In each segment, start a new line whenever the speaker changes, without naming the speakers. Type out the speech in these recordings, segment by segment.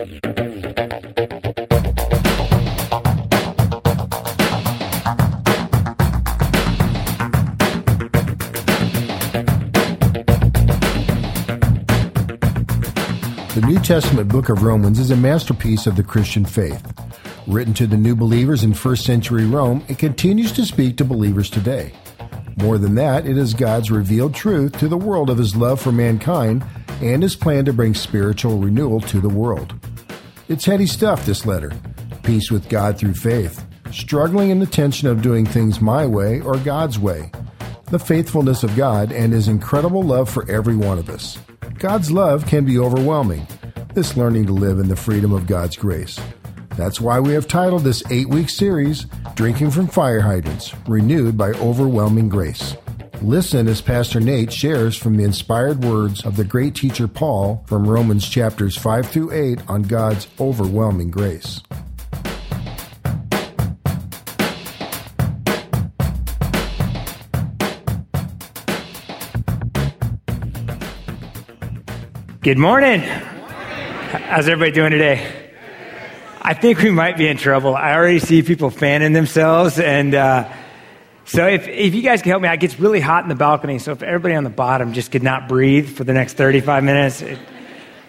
The New Testament book of Romans is a masterpiece of the Christian faith. Written to the new believers in first century Rome, it continues to speak to believers today. More than that, it is God's revealed truth to the world of his love for mankind and his plan to bring spiritual renewal to the world. It's heady stuff, this letter. Peace with God through faith, struggling in the tension of doing things my way or God's way, the faithfulness of God, and his incredible love for every one of us. God's love can be overwhelming. This learning to live in the freedom of God's grace. That's why we have titled this eight week series, Drinking from Fire Hydrants Renewed by Overwhelming Grace. Listen as Pastor Nate shares from the inspired words of the great teacher Paul from Romans chapters 5 through 8 on God's overwhelming grace.
Good morning. How's everybody doing today? I think we might be in trouble. I already see people fanning themselves. And uh, so, if, if you guys can help me, it gets really hot in the balcony. So, if everybody on the bottom just could not breathe for the next 35 minutes, it,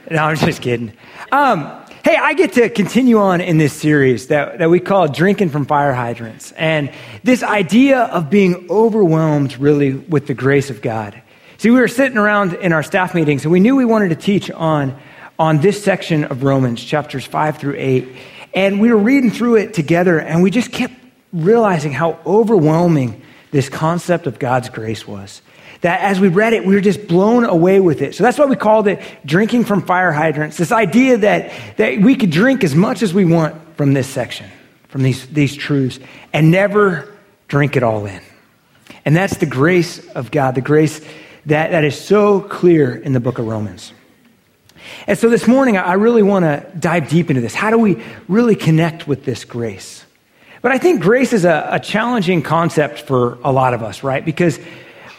no, I'm just kidding. Um, hey, I get to continue on in this series that, that we call Drinking from Fire Hydrants. And this idea of being overwhelmed really with the grace of God. See, we were sitting around in our staff meetings, and we knew we wanted to teach on, on this section of Romans, chapters 5 through 8. And we were reading through it together, and we just kept realizing how overwhelming this concept of God's grace was. That as we read it, we were just blown away with it. So that's why we called it drinking from fire hydrants. This idea that, that we could drink as much as we want from this section, from these, these truths, and never drink it all in. And that's the grace of God, the grace that, that is so clear in the book of Romans. And so this morning, I really want to dive deep into this. How do we really connect with this grace? But I think grace is a, a challenging concept for a lot of us, right? Because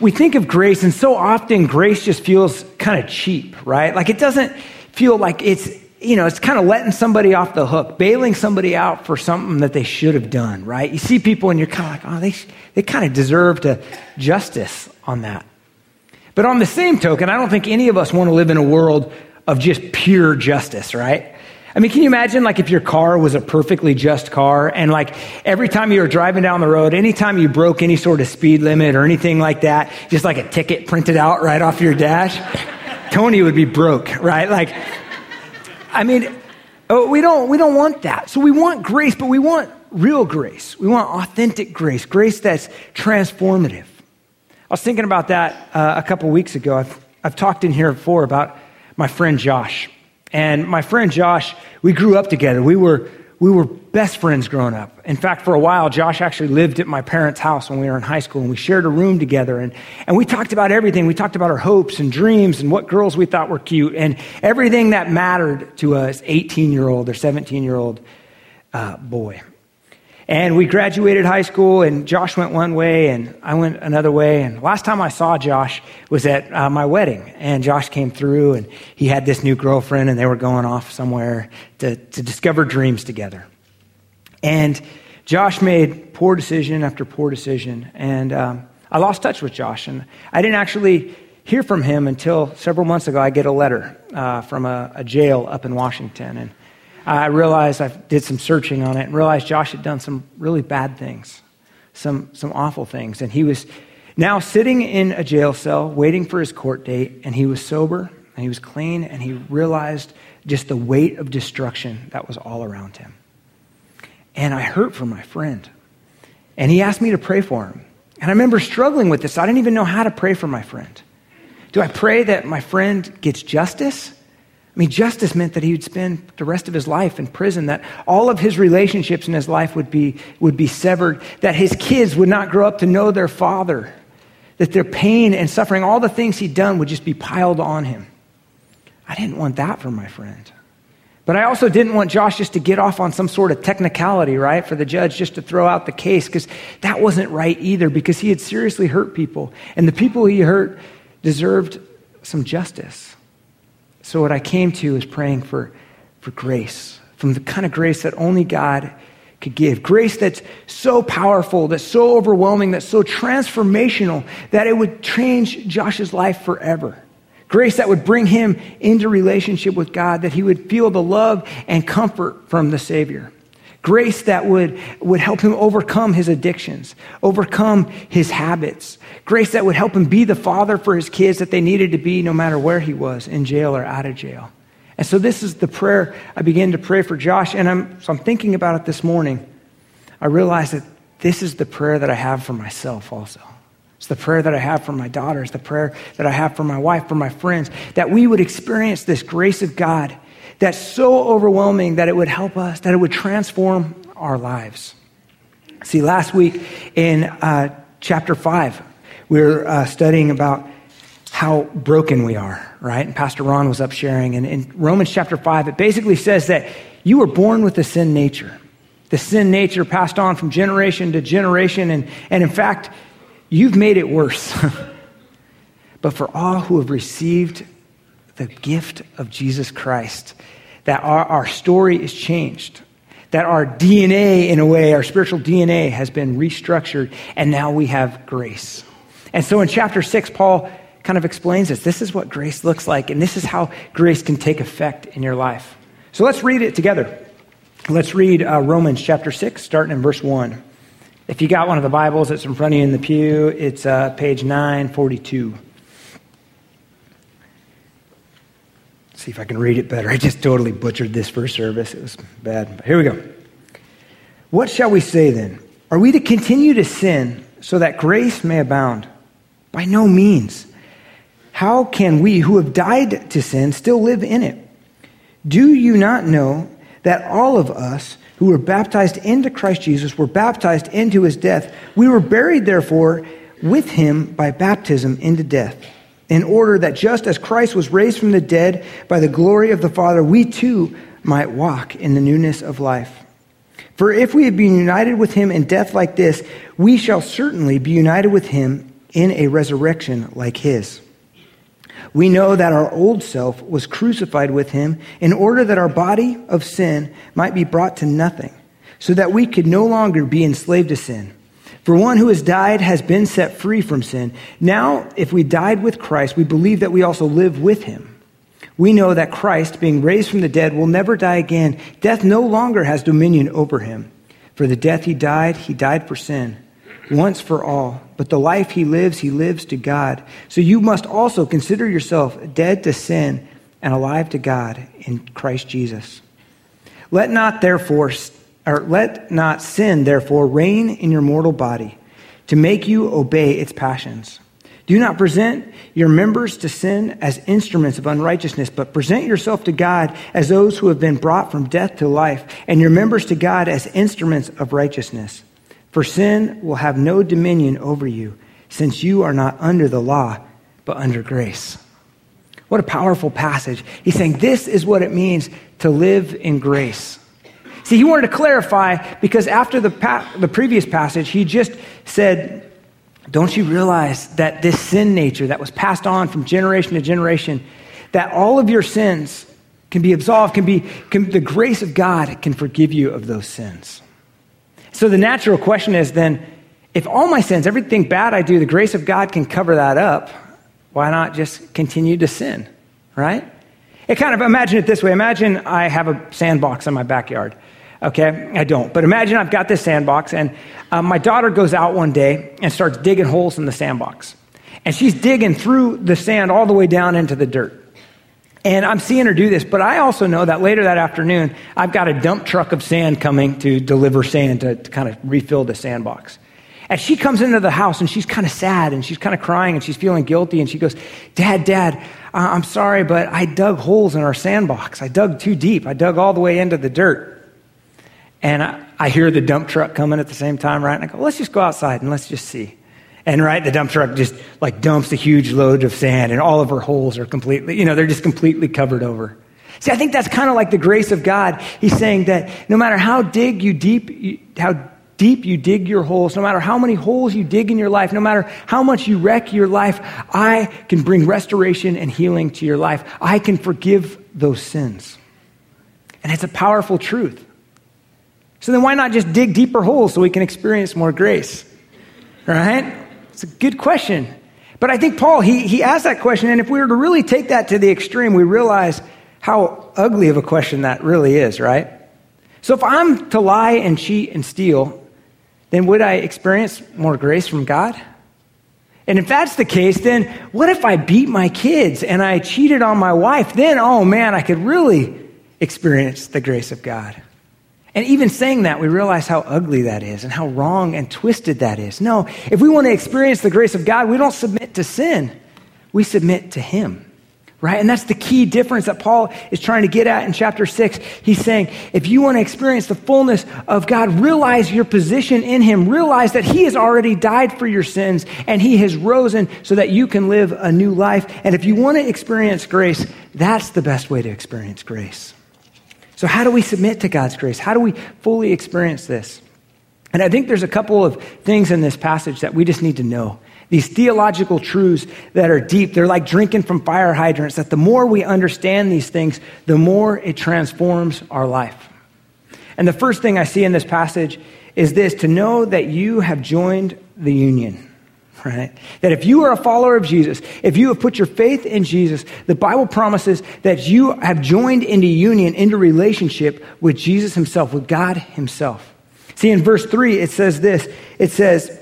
we think of grace, and so often grace just feels kind of cheap, right? Like it doesn't feel like it's, you know, it's kind of letting somebody off the hook, bailing somebody out for something that they should have done, right? You see people and you're kind of like, oh, they, they kind of deserve to justice on that. But on the same token, I don't think any of us want to live in a world of just pure justice, right? I mean, can you imagine like if your car was a perfectly just car and like every time you were driving down the road, anytime you broke any sort of speed limit or anything like that, just like a ticket printed out right off your dash, Tony would be broke, right? Like, I mean, oh, we don't, we don't want that. So we want grace, but we want real grace. We want authentic grace, grace that's transformative. I was thinking about that uh, a couple weeks ago. I've, I've talked in here before about my friend Josh. And my friend Josh, we grew up together. We were, we were best friends growing up. In fact, for a while, Josh actually lived at my parents' house when we were in high school, and we shared a room together. And, and we talked about everything. We talked about our hopes and dreams and what girls we thought were cute and everything that mattered to us 18 year old or 17 year old uh, boy. And we graduated high school, and Josh went one way, and I went another way. And last time I saw Josh was at uh, my wedding, and Josh came through, and he had this new girlfriend, and they were going off somewhere to, to discover dreams together. And Josh made poor decision after poor decision, and um, I lost touch with Josh, and I didn't actually hear from him until several months ago. I get a letter uh, from a, a jail up in Washington, and I realized I did some searching on it and realized Josh had done some really bad things, some, some awful things. And he was now sitting in a jail cell waiting for his court date, and he was sober and he was clean, and he realized just the weight of destruction that was all around him. And I hurt for my friend. And he asked me to pray for him. And I remember struggling with this. I didn't even know how to pray for my friend. Do I pray that my friend gets justice? I mean, justice meant that he would spend the rest of his life in prison, that all of his relationships in his life would be, would be severed, that his kids would not grow up to know their father, that their pain and suffering, all the things he'd done would just be piled on him. I didn't want that for my friend. But I also didn't want Josh just to get off on some sort of technicality, right, for the judge just to throw out the case, because that wasn't right either, because he had seriously hurt people. And the people he hurt deserved some justice. So, what I came to is praying for, for grace, from the kind of grace that only God could give. Grace that's so powerful, that's so overwhelming, that's so transformational that it would change Josh's life forever. Grace that would bring him into relationship with God, that he would feel the love and comfort from the Savior. Grace that would, would help him overcome his addictions, overcome his habits. Grace that would help him be the father for his kids that they needed to be no matter where he was, in jail or out of jail. And so this is the prayer I began to pray for Josh. And I'm, so I'm thinking about it this morning. I realized that this is the prayer that I have for myself also. It's the prayer that I have for my daughters, the prayer that I have for my wife, for my friends, that we would experience this grace of God that's so overwhelming that it would help us, that it would transform our lives. See, last week in uh, chapter 5, we were uh, studying about how broken we are, right? And Pastor Ron was up sharing. And in Romans chapter 5, it basically says that you were born with the sin nature. The sin nature passed on from generation to generation. And, and in fact, you've made it worse. but for all who have received the gift of Jesus Christ, that our, our story is changed, that our DNA, in a way, our spiritual DNA has been restructured, and now we have grace. And so in chapter 6, Paul kind of explains this. This is what grace looks like, and this is how grace can take effect in your life. So let's read it together. Let's read uh, Romans chapter 6, starting in verse 1. If you got one of the Bibles, that's in front of you in the pew. It's uh, page 942. See if I can read it better. I just totally butchered this first service. It was bad. But here we go. What shall we say then? Are we to continue to sin so that grace may abound? By no means. How can we who have died to sin still live in it? Do you not know that all of us who were baptized into Christ Jesus were baptized into his death? We were buried, therefore, with him by baptism into death, in order that just as Christ was raised from the dead by the glory of the Father, we too might walk in the newness of life. For if we have been united with him in death like this, we shall certainly be united with him in a resurrection like his. We know that our old self was crucified with him in order that our body of sin might be brought to nothing, so that we could no longer be enslaved to sin. For one who has died has been set free from sin. Now, if we died with Christ, we believe that we also live with him. We know that Christ, being raised from the dead, will never die again. Death no longer has dominion over him. For the death he died, he died for sin once for all. But the life he lives, he lives to God. So you must also consider yourself dead to sin and alive to God in Christ Jesus. Let not therefore, or let not sin therefore reign in your mortal body to make you obey its passions. Do not present your members to sin as instruments of unrighteousness, but present yourself to God as those who have been brought from death to life, and your members to God as instruments of righteousness. For sin will have no dominion over you, since you are not under the law, but under grace. What a powerful passage. He's saying this is what it means to live in grace. See, he wanted to clarify because after the, pa- the previous passage, he just said, Don't you realize that this sin nature that was passed on from generation to generation, that all of your sins can be absolved, can be, can, the grace of God can forgive you of those sins. So the natural question is then if all my sins, everything bad I do, the grace of God can cover that up, why not just continue to sin, right? It kind of imagine it this way imagine I have a sandbox in my backyard. Okay, I don't. But imagine I've got this sandbox, and uh, my daughter goes out one day and starts digging holes in the sandbox. And she's digging through the sand all the way down into the dirt. And I'm seeing her do this, but I also know that later that afternoon, I've got a dump truck of sand coming to deliver sand to, to kind of refill the sandbox. And she comes into the house and she's kind of sad and she's kind of crying and she's feeling guilty and she goes, Dad, Dad, I'm sorry, but I dug holes in our sandbox. I dug too deep. I dug all the way into the dirt. And I, I hear the dump truck coming at the same time, right? And I go, let's just go outside and let's just see. And right, the dump truck just like dumps a huge load of sand, and all of her holes are completely, you know, they're just completely covered over. See, I think that's kind of like the grace of God. He's saying that no matter how dig you deep, how deep you dig your holes, no matter how many holes you dig in your life, no matter how much you wreck your life, I can bring restoration and healing to your life. I can forgive those sins. And it's a powerful truth. So then why not just dig deeper holes so we can experience more grace? Right? It's a good question. But I think Paul, he, he asked that question, and if we were to really take that to the extreme, we realize how ugly of a question that really is, right? So if I'm to lie and cheat and steal, then would I experience more grace from God? And if that's the case, then what if I beat my kids and I cheated on my wife? Then, oh man, I could really experience the grace of God. And even saying that, we realize how ugly that is and how wrong and twisted that is. No, if we want to experience the grace of God, we don't submit to sin, we submit to Him. Right? And that's the key difference that Paul is trying to get at in chapter 6. He's saying, if you want to experience the fullness of God, realize your position in Him. Realize that He has already died for your sins and He has risen so that you can live a new life. And if you want to experience grace, that's the best way to experience grace. So, how do we submit to God's grace? How do we fully experience this? And I think there's a couple of things in this passage that we just need to know. These theological truths that are deep, they're like drinking from fire hydrants, that the more we understand these things, the more it transforms our life. And the first thing I see in this passage is this to know that you have joined the union right? That if you are a follower of Jesus, if you have put your faith in Jesus, the Bible promises that you have joined into union, into relationship with Jesus himself, with God himself. See, in verse 3, it says this it says,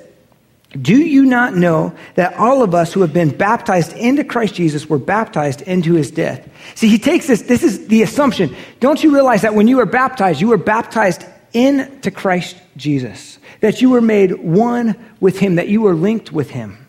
do you not know that all of us who have been baptized into Christ Jesus were baptized into his death? See, he takes this, this is the assumption. Don't you realize that when you were baptized, you were baptized into Christ Jesus? That you were made one with him, that you were linked with him.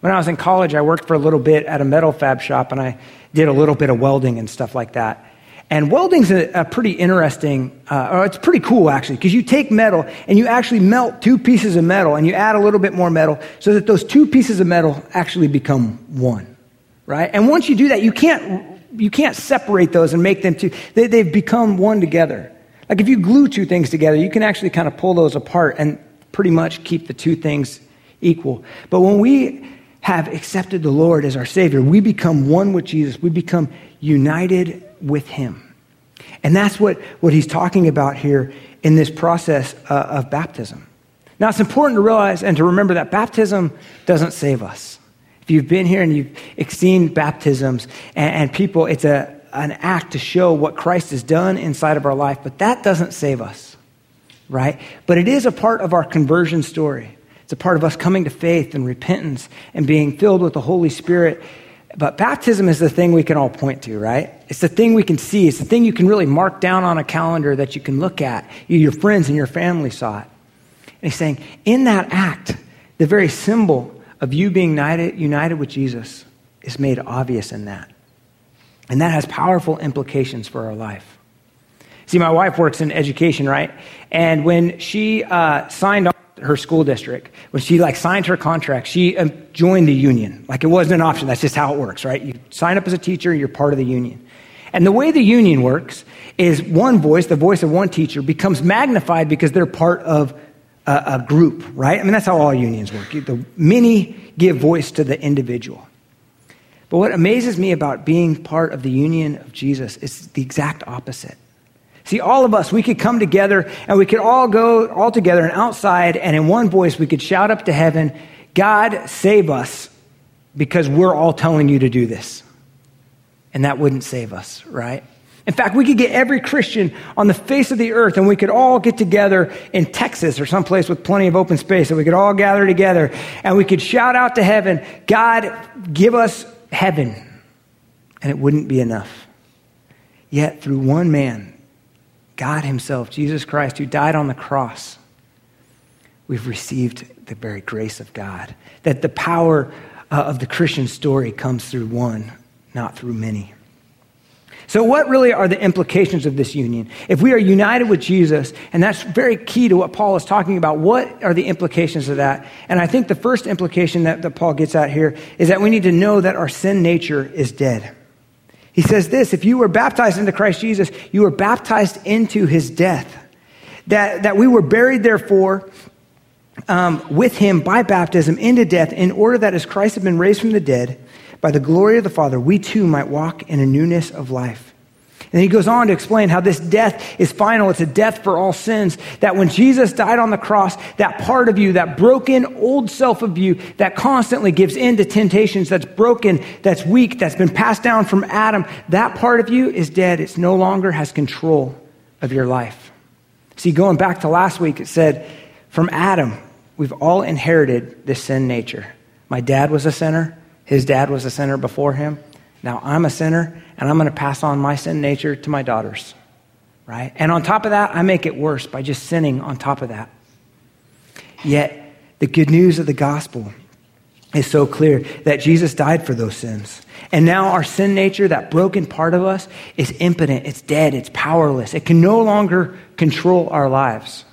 When I was in college, I worked for a little bit at a metal fab shop and I did a little bit of welding and stuff like that. And welding's a, a pretty interesting, uh, or it's pretty cool actually, because you take metal and you actually melt two pieces of metal and you add a little bit more metal so that those two pieces of metal actually become one, right? And once you do that, you can't, you can't separate those and make them two. They, they've become one together. Like if you glue two things together, you can actually kind of pull those apart and pretty much keep the two things equal. But when we have accepted the Lord as our Savior, we become one with Jesus. We become united with Him. And that's what, what he's talking about here in this process uh, of baptism. Now, it's important to realize and to remember that baptism doesn't save us. If you've been here and you've seen baptisms and, and people, it's a, an act to show what Christ has done inside of our life, but that doesn't save us, right? But it is a part of our conversion story. It's a part of us coming to faith and repentance and being filled with the Holy Spirit. But baptism is the thing we can all point to, right? It's the thing we can see. It's the thing you can really mark down on a calendar that you can look at. Your friends and your family saw it. And he's saying, in that act, the very symbol of you being united, united with Jesus is made obvious in that. And that has powerful implications for our life. See, my wife works in education, right? And when she uh, signed on her school district, when she like signed her contract, she um, joined the union. Like it wasn't an option. That's just how it works, right? You sign up as a teacher, you're part of the union. And the way the union works is one voice, the voice of one teacher, becomes magnified because they're part of a, a group, right? I mean, that's how all unions work. The many give voice to the individual. But what amazes me about being part of the union of Jesus is the exact opposite. See, all of us, we could come together and we could all go all together and outside, and in one voice, we could shout up to heaven, God, save us, because we're all telling you to do this. And that wouldn't save us, right? In fact, we could get every Christian on the face of the earth and we could all get together in Texas or someplace with plenty of open space and we could all gather together and we could shout out to heaven, God, give us heaven, and it wouldn't be enough. Yet, through one man, God Himself, Jesus Christ, who died on the cross, we've received the very grace of God. That the power uh, of the Christian story comes through one, not through many. So, what really are the implications of this union? If we are united with Jesus, and that's very key to what Paul is talking about, what are the implications of that? And I think the first implication that, that Paul gets at here is that we need to know that our sin nature is dead. He says this if you were baptized into Christ Jesus, you were baptized into his death. That, that we were buried, therefore, um, with him by baptism into death, in order that as Christ had been raised from the dead, by the glory of the Father, we too might walk in a newness of life. And he goes on to explain how this death is final. It's a death for all sins. That when Jesus died on the cross, that part of you, that broken old self of you that constantly gives in to temptations, that's broken, that's weak, that's been passed down from Adam, that part of you is dead. It no longer has control of your life. See, going back to last week, it said, from Adam, we've all inherited this sin nature. My dad was a sinner. His dad was a sinner before him. Now I'm a sinner, and I'm going to pass on my sin nature to my daughters, right? And on top of that, I make it worse by just sinning on top of that. Yet, the good news of the gospel is so clear that Jesus died for those sins. And now our sin nature, that broken part of us, is impotent, it's dead, it's powerless. It can no longer control our lives.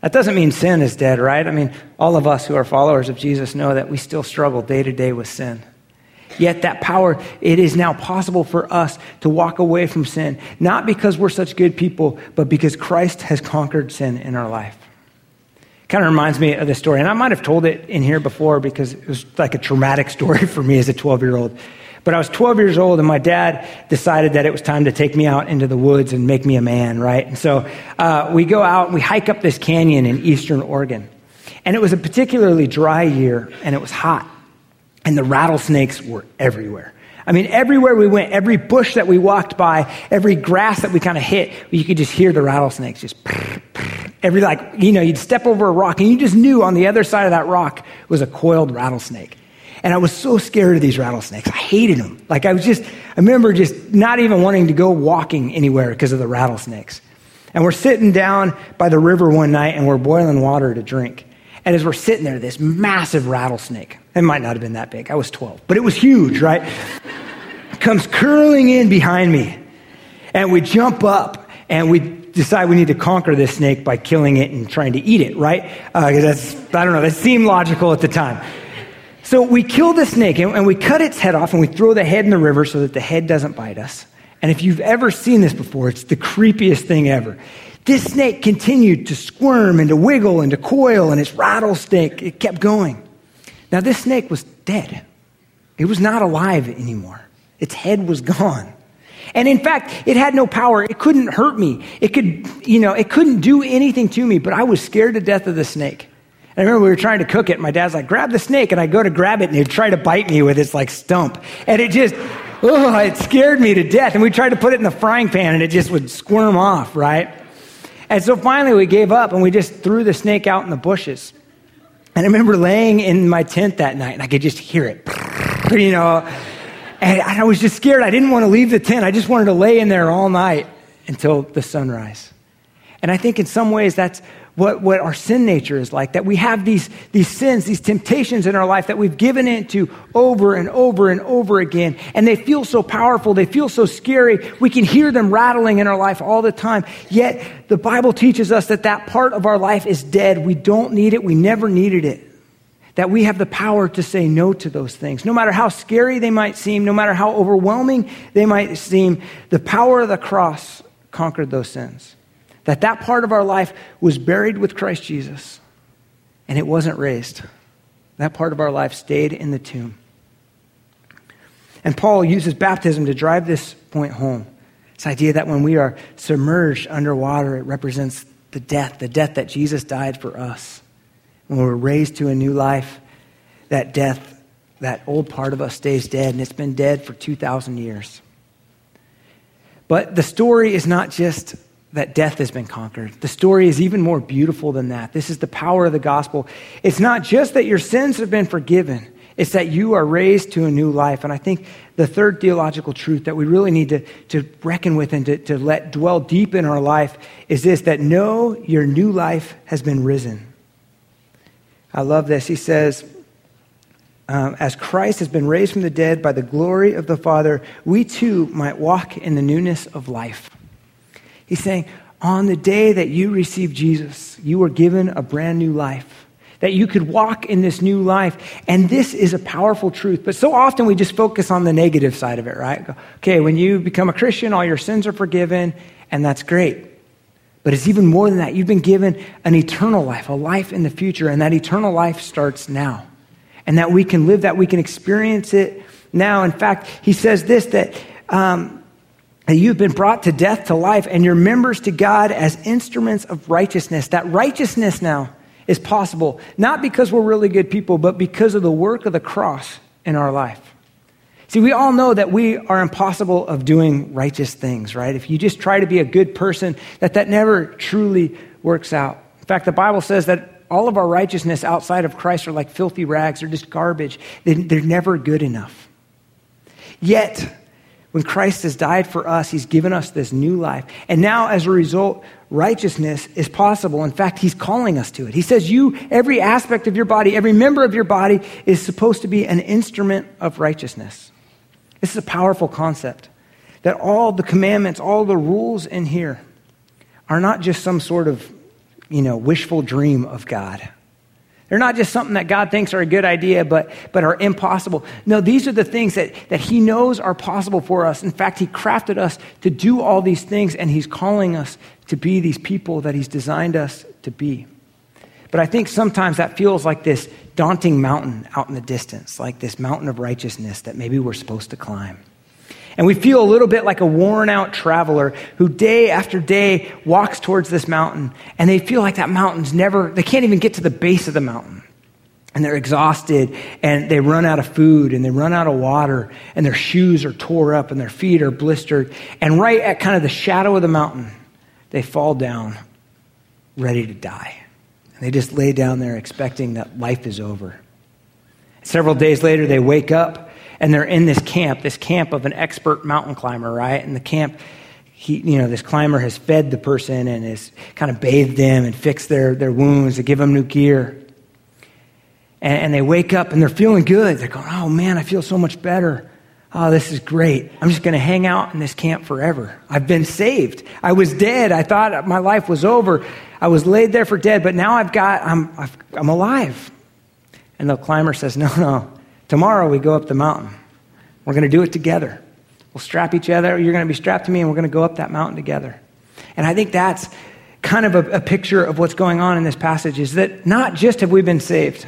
That doesn't mean sin is dead, right? I mean, all of us who are followers of Jesus know that we still struggle day to day with sin. Yet that power, it is now possible for us to walk away from sin, not because we're such good people, but because Christ has conquered sin in our life. Kind of reminds me of the story, and I might have told it in here before because it was like a traumatic story for me as a 12 year old. But I was 12 years old, and my dad decided that it was time to take me out into the woods and make me a man, right? And so uh, we go out and we hike up this canyon in eastern Oregon. And it was a particularly dry year, and it was hot and the rattlesnakes were everywhere. I mean, everywhere we went, every bush that we walked by, every grass that we kind of hit, you could just hear the rattlesnakes just every like, you know, you'd step over a rock and you just knew on the other side of that rock was a coiled rattlesnake. And I was so scared of these rattlesnakes. I hated them. Like I was just, I remember just not even wanting to go walking anywhere because of the rattlesnakes. And we're sitting down by the river one night and we're boiling water to drink. And as we're sitting there, this massive rattlesnake, it might not have been that big, I was 12, but it was huge, right? Comes curling in behind me. And we jump up and we decide we need to conquer this snake by killing it and trying to eat it, right? Uh, that's, I don't know, that seemed logical at the time. So we kill the snake and, and we cut its head off and we throw the head in the river so that the head doesn't bite us. And if you've ever seen this before, it's the creepiest thing ever. This snake continued to squirm and to wiggle and to coil, and its rattlesnake, it kept going. Now, this snake was dead. It was not alive anymore. Its head was gone. And in fact, it had no power. It couldn't hurt me. It could, you know, it couldn't do anything to me, but I was scared to death of the snake. And I remember we were trying to cook it. My dad's like, grab the snake. And I go to grab it and it'd try to bite me with its like stump. And it just, oh, it scared me to death. And we tried to put it in the frying pan and it just would squirm off, right? And so finally we gave up and we just threw the snake out in the bushes. And I remember laying in my tent that night and I could just hear it, you know. And I was just scared. I didn't want to leave the tent. I just wanted to lay in there all night until the sunrise. And I think in some ways that's what, what our sin nature is like, that we have these, these sins, these temptations in our life that we've given into over and over and over again. And they feel so powerful. They feel so scary. We can hear them rattling in our life all the time. Yet the Bible teaches us that that part of our life is dead. We don't need it. We never needed it. That we have the power to say no to those things. No matter how scary they might seem, no matter how overwhelming they might seem, the power of the cross conquered those sins that that part of our life was buried with Christ Jesus and it wasn't raised. That part of our life stayed in the tomb. And Paul uses baptism to drive this point home. This idea that when we are submerged underwater, it represents the death, the death that Jesus died for us. When we're raised to a new life, that death, that old part of us stays dead, and it's been dead for 2,000 years. But the story is not just that death has been conquered. The story is even more beautiful than that. This is the power of the gospel. It's not just that your sins have been forgiven, it's that you are raised to a new life. And I think the third theological truth that we really need to, to reckon with and to, to let dwell deep in our life is this that know your new life has been risen. I love this. He says, um, as Christ has been raised from the dead by the glory of the Father, we too might walk in the newness of life. He's saying, on the day that you received Jesus, you were given a brand new life, that you could walk in this new life. And this is a powerful truth. But so often we just focus on the negative side of it, right? Okay, when you become a Christian, all your sins are forgiven, and that's great. But it's even more than that. You've been given an eternal life, a life in the future, and that eternal life starts now. And that we can live that, we can experience it now. In fact, he says this that um, that you've been brought to death to life and you're members to God as instruments of righteousness. That righteousness now is possible, not because we're really good people, but because of the work of the cross in our life. See, we all know that we are impossible of doing righteous things, right? If you just try to be a good person, that that never truly works out. In fact, the Bible says that all of our righteousness outside of Christ are like filthy rags, they're just garbage. They're never good enough. Yet, when Christ has died for us, he's given us this new life. And now, as a result, righteousness is possible. In fact, he's calling us to it. He says, You, every aspect of your body, every member of your body is supposed to be an instrument of righteousness. This is a powerful concept that all the commandments, all the rules in here are not just some sort of, you know, wishful dream of God. They're not just something that God thinks are a good idea, but, but are impossible. No, these are the things that, that He knows are possible for us. In fact, He crafted us to do all these things, and He's calling us to be these people that He's designed us to be. But I think sometimes that feels like this daunting mountain out in the distance, like this mountain of righteousness that maybe we're supposed to climb. And we feel a little bit like a worn out traveler who day after day walks towards this mountain and they feel like that mountain's never, they can't even get to the base of the mountain. And they're exhausted and they run out of food and they run out of water and their shoes are tore up and their feet are blistered. And right at kind of the shadow of the mountain, they fall down ready to die. And they just lay down there expecting that life is over. Several days later, they wake up and they're in this camp, this camp of an expert mountain climber, right? And the camp, he, you know, this climber has fed the person and has kind of bathed them and fixed their, their wounds to give them new gear. And, and they wake up and they're feeling good. They're going, oh man, I feel so much better. Oh, this is great. I'm just going to hang out in this camp forever. I've been saved. I was dead. I thought my life was over. I was laid there for dead, but now I've got, I'm, I'm alive. And the climber says, no, no, Tomorrow we go up the mountain. We're going to do it together. We'll strap each other. You're going to be strapped to me, and we're going to go up that mountain together. And I think that's kind of a, a picture of what's going on in this passage is that not just have we been saved,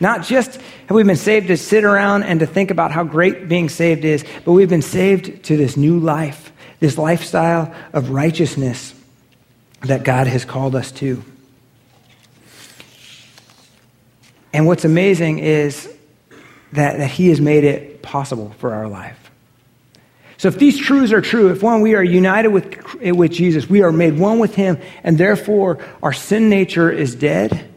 not just have we been saved to sit around and to think about how great being saved is, but we've been saved to this new life, this lifestyle of righteousness that God has called us to. And what's amazing is that, that He has made it possible for our life. So, if these truths are true, if one, we are united with, with Jesus, we are made one with Him, and therefore our sin nature is dead,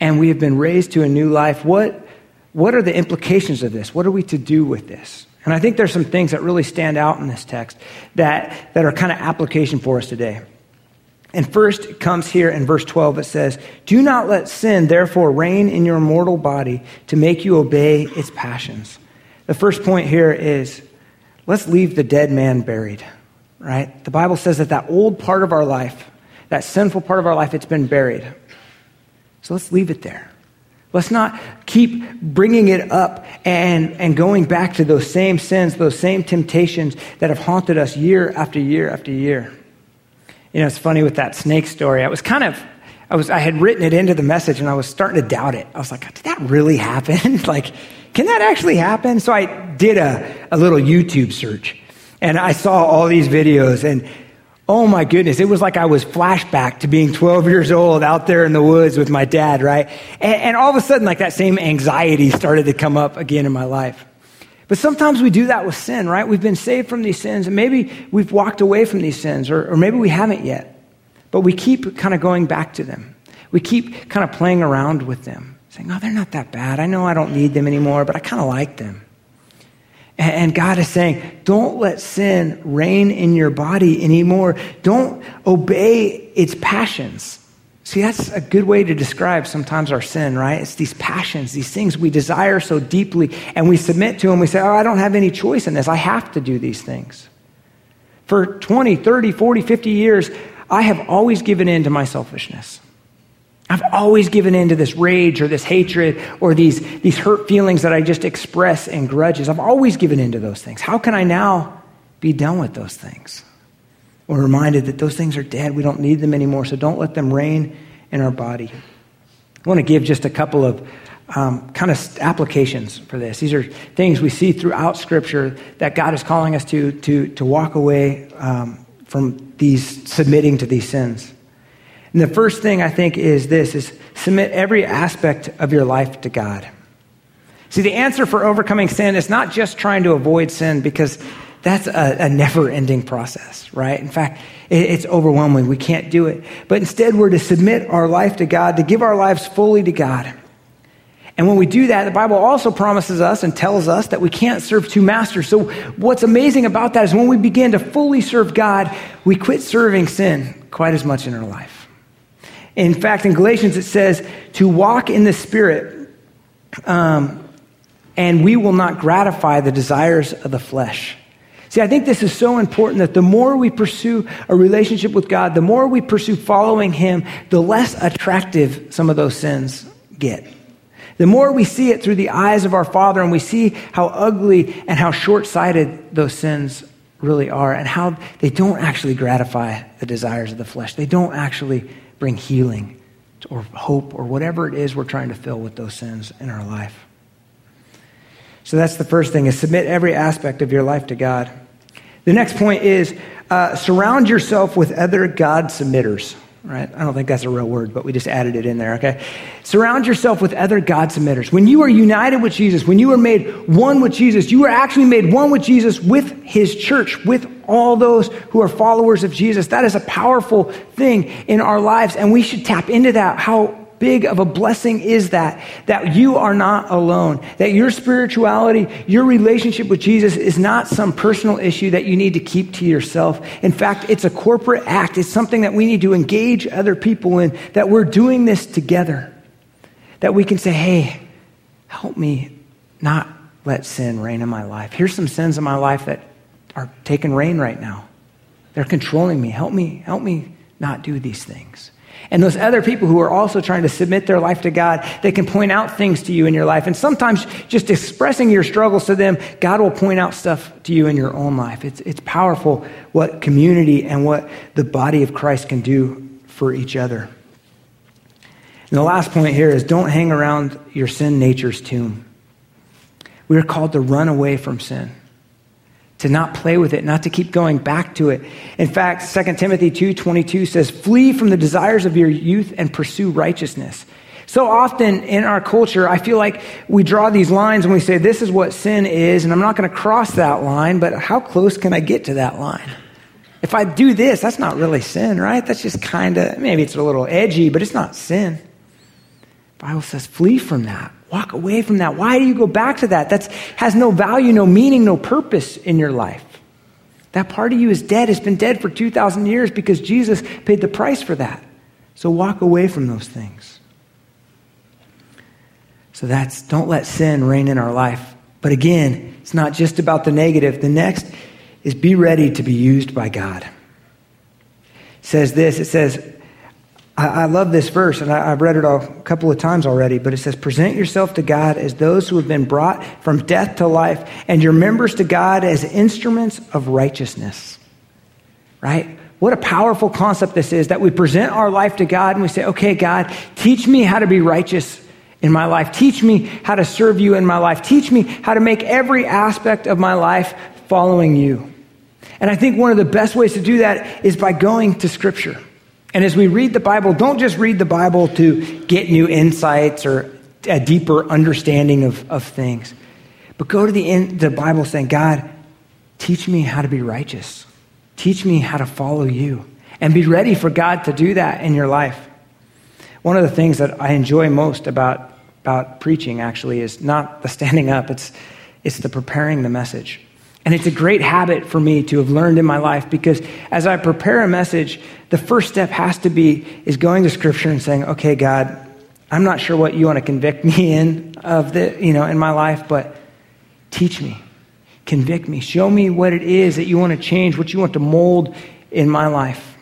and we have been raised to a new life, what, what are the implications of this? What are we to do with this? And I think there's some things that really stand out in this text that, that are kind of application for us today. And first comes here in verse 12. It says, Do not let sin, therefore, reign in your mortal body to make you obey its passions. The first point here is let's leave the dead man buried, right? The Bible says that that old part of our life, that sinful part of our life, it's been buried. So let's leave it there. Let's not keep bringing it up and, and going back to those same sins, those same temptations that have haunted us year after year after year. You know, it's funny with that snake story. I was kind of, I was, I had written it into the message and I was starting to doubt it. I was like, did that really happen? like, can that actually happen? So I did a, a little YouTube search and I saw all these videos and oh my goodness, it was like I was flashback to being 12 years old out there in the woods with my dad, right? And, and all of a sudden, like that same anxiety started to come up again in my life. But sometimes we do that with sin, right? We've been saved from these sins, and maybe we've walked away from these sins, or, or maybe we haven't yet. But we keep kind of going back to them. We keep kind of playing around with them, saying, oh, they're not that bad. I know I don't need them anymore, but I kind of like them. And, and God is saying, don't let sin reign in your body anymore. Don't obey its passions. See, that's a good way to describe sometimes our sin, right? It's these passions, these things we desire so deeply, and we submit to them. We say, Oh, I don't have any choice in this. I have to do these things. For 20, 30, 40, 50 years, I have always given in to my selfishness. I've always given in to this rage or this hatred or these, these hurt feelings that I just express and grudges. I've always given in to those things. How can I now be done with those things? We're reminded that those things are dead. We don't need them anymore, so don't let them reign in our body. I want to give just a couple of um, kind of applications for this. These are things we see throughout Scripture that God is calling us to, to, to walk away um, from these, submitting to these sins. And the first thing I think is this, is submit every aspect of your life to God. See, the answer for overcoming sin is not just trying to avoid sin because that's a, a never ending process, right? In fact, it, it's overwhelming. We can't do it. But instead, we're to submit our life to God, to give our lives fully to God. And when we do that, the Bible also promises us and tells us that we can't serve two masters. So, what's amazing about that is when we begin to fully serve God, we quit serving sin quite as much in our life. In fact, in Galatians, it says to walk in the Spirit, um, and we will not gratify the desires of the flesh. See, I think this is so important that the more we pursue a relationship with God, the more we pursue following Him, the less attractive some of those sins get. The more we see it through the eyes of our Father and we see how ugly and how short sighted those sins really are and how they don't actually gratify the desires of the flesh. They don't actually bring healing or hope or whatever it is we're trying to fill with those sins in our life. So that's the first thing is submit every aspect of your life to God. The next point is uh, surround yourself with other God submitters right? I don't think that's a real word, but we just added it in there, okay? Surround yourself with other God submitters. When you are united with Jesus, when you are made one with Jesus, you are actually made one with Jesus with his church, with all those who are followers of Jesus. That is a powerful thing in our lives, and we should tap into that. How big of a blessing is that? That you are not alone. That your spirituality, your relationship with Jesus is not some personal issue that you need to keep to yourself. In fact, it's a corporate act. It's something that we need to engage other people in, that we're doing this together. That we can say, hey, help me not let sin reign in my life. Here's some sins in my life that are taking reign right now. They're controlling me. Help me, help me not do these things. And those other people who are also trying to submit their life to God, they can point out things to you in your life. And sometimes just expressing your struggles to them, God will point out stuff to you in your own life. It's, it's powerful what community and what the body of Christ can do for each other. And the last point here is don't hang around your sin nature's tomb. We are called to run away from sin to not play with it, not to keep going back to it. In fact, 2 Timothy 2:22 says, "Flee from the desires of your youth and pursue righteousness." So often in our culture, I feel like we draw these lines and we say, this is what sin is, and I'm not going to cross that line, but how close can I get to that line? If I do this, that's not really sin, right? That's just kind of, maybe it's a little edgy, but it's not sin. The Bible says, flee from that. Walk away from that. Why do you go back to that? That has no value, no meaning, no purpose in your life. That part of you is dead. It's been dead for 2,000 years because Jesus paid the price for that. So walk away from those things. So that's don't let sin reign in our life. But again, it's not just about the negative. The next is be ready to be used by God. It says this, it says, I, I love this verse, and I, have read it a couple of times already, but it says, Present yourself to God as those who have been brought from death to life, and your members to God as instruments of righteousness. Right? What a powerful concept this is that we present our life to God and we say, Okay, God, teach me how to be righteous in my life. Teach me how to serve you in my life. Teach me how to make every aspect of my life following you. And I think one of the best ways to do that is by going to Scripture. And as we read the Bible, don't just read the Bible to get new insights or a deeper understanding of, of things, but go to the, the Bible saying, God, teach me how to be righteous. Teach me how to follow you. And be ready for God to do that in your life. One of the things that I enjoy most about, about preaching, actually, is not the standing up, it's, it's the preparing the message. And it's a great habit for me to have learned in my life because as I prepare a message, the first step has to be is going to scripture and saying, okay, God, I'm not sure what you want to convict me in of the, you know, in my life, but teach me, convict me, show me what it is that you want to change, what you want to mold in my life.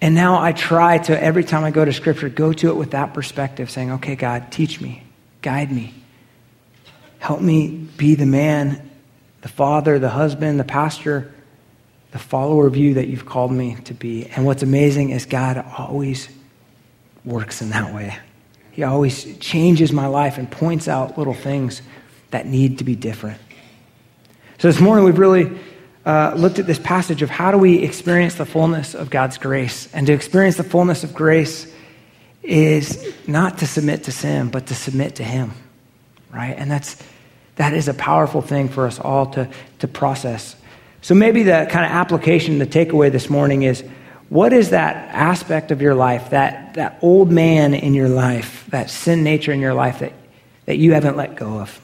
And now I try to, every time I go to scripture, go to it with that perspective, saying, okay, God, teach me, guide me, help me be the man the father, the husband, the pastor, the follower of you that you've called me to be. And what's amazing is God always works in that way. He always changes my life and points out little things that need to be different. So this morning we've really uh, looked at this passage of how do we experience the fullness of God's grace. And to experience the fullness of grace is not to submit to sin, but to submit to Him, right? And that's, that is a powerful thing for us all to, to process. So maybe the kind of application, the takeaway this morning is what is that aspect of your life, that, that old man in your life, that sin nature in your life that, that you haven't let go of?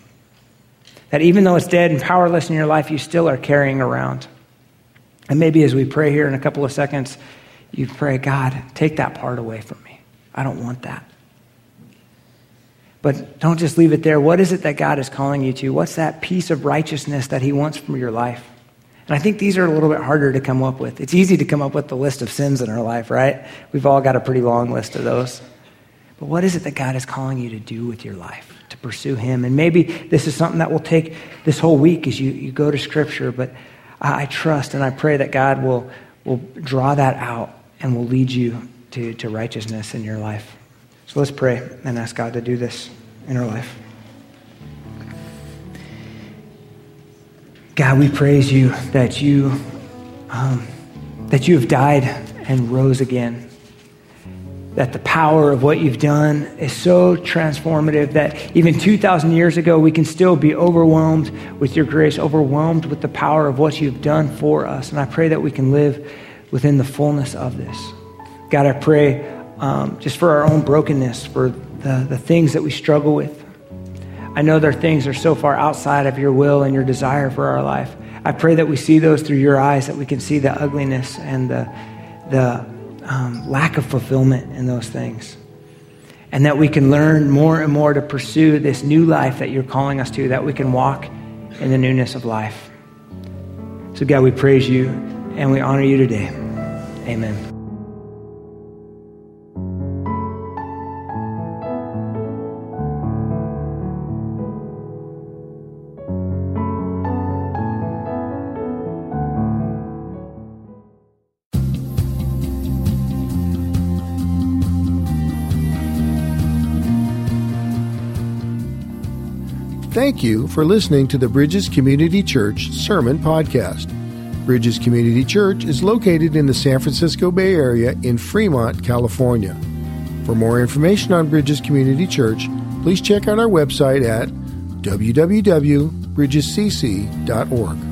That even though it's dead and powerless in your life, you still are carrying around. And maybe as we pray here in a couple of seconds, you pray, God, take that part away from me. I don't want that. But don't just leave it there. What is it that God is calling you to? What's that piece of righteousness that He wants from your life? And I think these are a little bit harder to come up with. It's easy to come up with the list of sins in our life, right? We've all got a pretty long list of those. But what is it that God is calling you to do with your life? To pursue Him? And maybe this is something that will take this whole week as you, you go to Scripture, but I, I trust and I pray that God will, will draw that out and will lead you to, to righteousness in your life. So let's pray and ask God to do this in our life. God, we praise you that you um, that you have died and rose again. That the power of what you've done is so transformative that even 2,000 years ago, we can still be overwhelmed with your grace, overwhelmed with the power of what you've done for us. And I pray that we can live within the fullness of this. God, I pray um, just for our own brokenness, for the, the things that we struggle with. I know there are things that are so far outside of your will and your desire for our life. I pray that we see those through your eyes, that we can see the ugliness and the, the um, lack of fulfillment in those things. And that we can learn more and more to pursue this new life that you're calling us to, that we can walk in the newness of life. So, God, we praise you and we honor you today. Amen.
Thank you for listening to the Bridges Community Church Sermon Podcast. Bridges Community Church is located in the San Francisco Bay Area in Fremont, California. For more information on Bridges Community Church, please check out our website at www.bridgescc.org.